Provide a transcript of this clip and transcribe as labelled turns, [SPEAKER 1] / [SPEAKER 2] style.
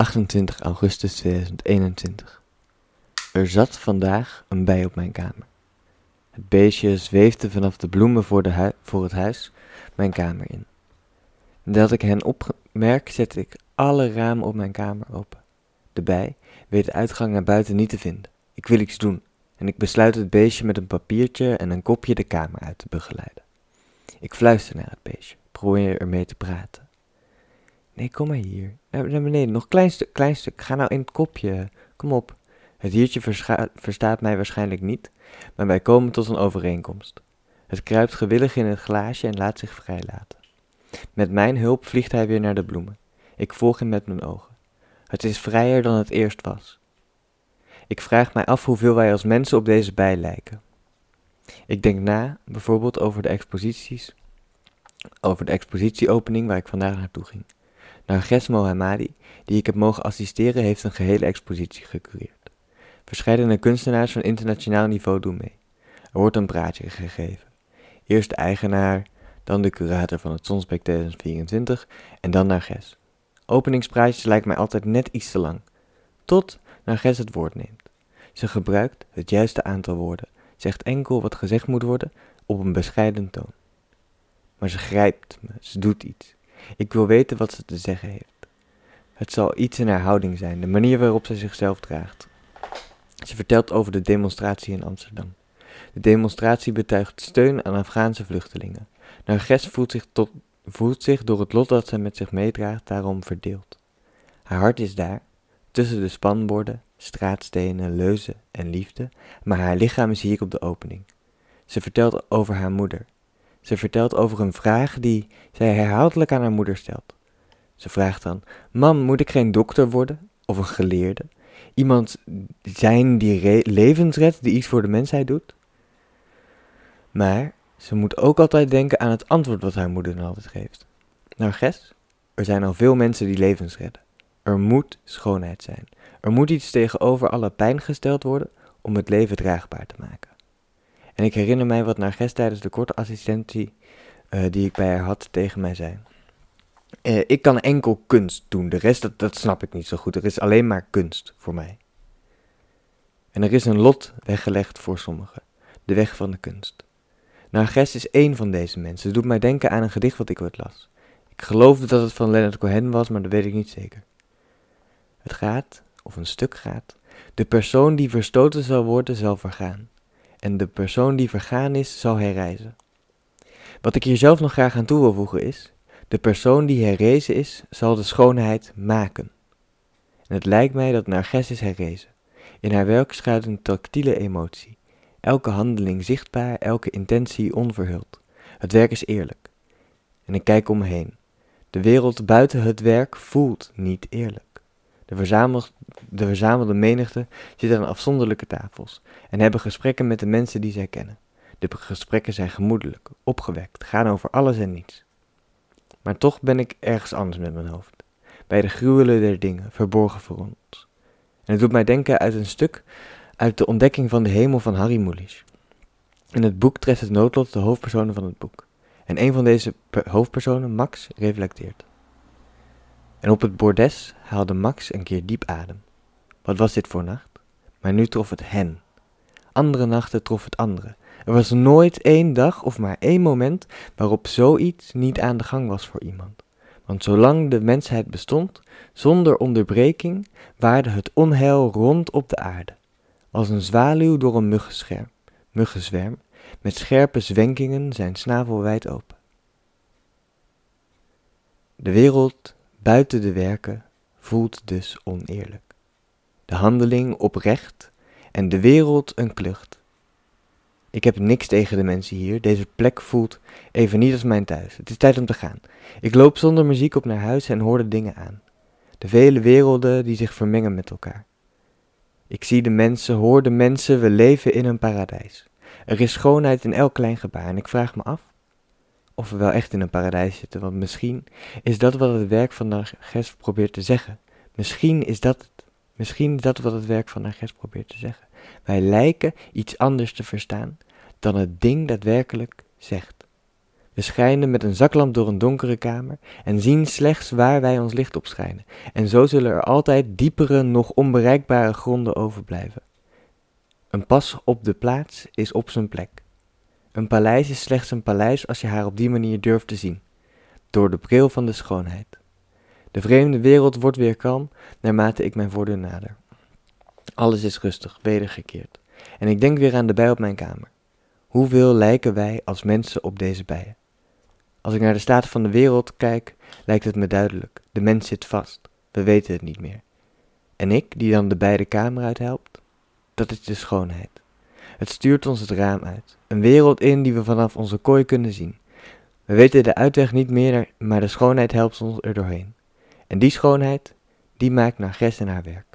[SPEAKER 1] 28 augustus 2021. Er zat vandaag een bij op mijn kamer. Het beestje zweefde vanaf de bloemen voor, de voor het huis mijn kamer in. Nadat ik hen opmerk, zet ik alle ramen op mijn kamer open. De bij weet de uitgang naar buiten niet te vinden. Ik wil iets doen en ik besluit het beestje met een papiertje en een kopje de kamer uit te begeleiden. Ik fluister naar het beestje, probeer ermee te praten. Nee, kom maar hier. Naar, beneden, nog klein stuk, klein stuk. Ga nou in het kopje. Kom op. Het diertje verstaat mij waarschijnlijk niet, maar wij komen tot een overeenkomst. Het kruipt gewillig in het glaasje en laat zich vrijlaten. Met mijn hulp vliegt hij weer naar de bloemen. Ik volg hem met mijn ogen. Het is vrijer dan het eerst was. Ik vraag mij af hoeveel wij als mensen op deze bij lijken. Ik denk na, bijvoorbeeld over de exposities, over de expositieopening waar ik vandaag naartoe ging. Narges Mohammadi, die ik heb mogen assisteren, heeft een gehele expositie gecureerd. Verscheidene kunstenaars van internationaal niveau doen mee. Er wordt een praatje gegeven. Eerst de eigenaar, dan de curator van het Sonsbeek 2024 en dan Narges. Openingspraatjes lijken mij altijd net iets te lang. Tot Narges het woord neemt. Ze gebruikt het juiste aantal woorden, zegt enkel wat gezegd moet worden op een bescheiden toon. Maar ze grijpt me, ze doet iets. Ik wil weten wat ze te zeggen heeft. Het zal iets in haar houding zijn, de manier waarop zij zichzelf draagt. Ze vertelt over de demonstratie in Amsterdam. De demonstratie betuigt steun aan Afghaanse vluchtelingen. Narges voelt zich, tot, voelt zich door het lot dat zij met zich meedraagt daarom verdeeld. Haar hart is daar, tussen de spanborden, straatstenen, leuzen en liefde, maar haar lichaam is hier op de opening. Ze vertelt over haar moeder. Ze vertelt over een vraag die zij herhaaldelijk aan haar moeder stelt. Ze vraagt dan: Mam, moet ik geen dokter worden? Of een geleerde? Iemand zijn die levens redt, die iets voor de mensheid doet? Maar ze moet ook altijd denken aan het antwoord wat haar moeder dan altijd geeft. Nou, Ges, er zijn al veel mensen die levens redden. Er moet schoonheid zijn. Er moet iets tegenover alle pijn gesteld worden om het leven draagbaar te maken. En ik herinner mij wat Narges tijdens de korte assistentie eh, die ik bij haar had tegen mij zei. Eh, ik kan enkel kunst doen, de rest dat, dat snap ik niet zo goed. Er is alleen maar kunst voor mij. En er is een lot weggelegd voor sommigen, de weg van de kunst. Narges is één van deze mensen. Het doet mij denken aan een gedicht wat ik ooit las. Ik geloofde dat het van Leonard Cohen was, maar dat weet ik niet zeker. Het gaat, of een stuk gaat, de persoon die verstoten zal worden zal vergaan. En de persoon die vergaan is, zal herrijzen. Wat ik hier zelf nog graag aan toe wil voegen is, de persoon die herrezen is, zal de schoonheid maken. En het lijkt mij dat Narges is herrezen. In haar werk schuilt een tactiele emotie. Elke handeling zichtbaar, elke intentie onverhuld. Het werk is eerlijk. En ik kijk om me heen. De wereld buiten het werk voelt niet eerlijk. De, de verzamelde menigte zit aan afzonderlijke tafels en hebben gesprekken met de mensen die zij kennen. De gesprekken zijn gemoedelijk, opgewekt, gaan over alles en niets. Maar toch ben ik ergens anders met mijn hoofd. Bij de gruwelen der dingen, verborgen voor ons. En het doet mij denken uit een stuk uit de ontdekking van de hemel van Harry Mulisch. In het boek treft het noodlot de hoofdpersonen van het boek. En een van deze hoofdpersonen, Max, reflecteert. En op het bordes haalde Max een keer diep adem. Wat was dit voor nacht? Maar nu trof het hen. Andere nachten trof het andere. Er was nooit één dag of maar één moment waarop zoiets niet aan de gang was voor iemand. Want zolang de mensheid bestond, zonder onderbreking, waarde het onheil rond op de aarde. Als een zwaluw door een muggenscherm, muggenzwerm, met scherpe zwenkingen zijn snavel wijd open. De wereld buiten de werken voelt dus oneerlijk. De handeling oprecht en de wereld een klucht. Ik heb niks tegen de mensen hier. Deze plek voelt even niet als mijn thuis. Het is tijd om te gaan. Ik loop zonder muziek op naar huis en hoor de dingen aan. De vele werelden die zich vermengen met elkaar. Ik zie de mensen, hoor de mensen, we leven in een paradijs. Er is schoonheid in elk klein gebaar en ik vraag me af of we wel echt in een paradijs zitten, want misschien is dat wat het werk van Narges probeert te zeggen. Misschien is dat het. Misschien is dat wat het werk van Narges probeert te zeggen. Wij lijken iets anders te verstaan dan het ding daadwerkelijk zegt. We We schijnen met een zaklamp door een donkere kamer en zien slechts waar wij ons licht op schijnen. En zo zullen er altijd diepere, nog onbereikbare gronden overblijven. Een pas op de plaats is op zijn plek. Een paleis is slechts een paleis als je haar op die manier durft te zien, door de bril van de schoonheid. De vreemde wereld wordt weer kalm naarmate ik mijn voordeur nader. Alles is rustig, wedergekeerd. En ik denk weer aan de bij op mijn kamer. Hoeveel lijken wij als mensen op deze bijen? Als ik naar de staat van de wereld kijk, lijkt het me duidelijk. De mens zit vast. We weten het niet meer. En ik, die dan de beide kamer uithelpt, dat is de schoonheid. Het stuurt ons het raam uit. Een wereld in die we vanaf onze kooi kunnen zien. We weten de uitweg niet meer, maar de schoonheid helpt ons er doorheen. En die schoonheid, die maakt naar Gres en haar werk.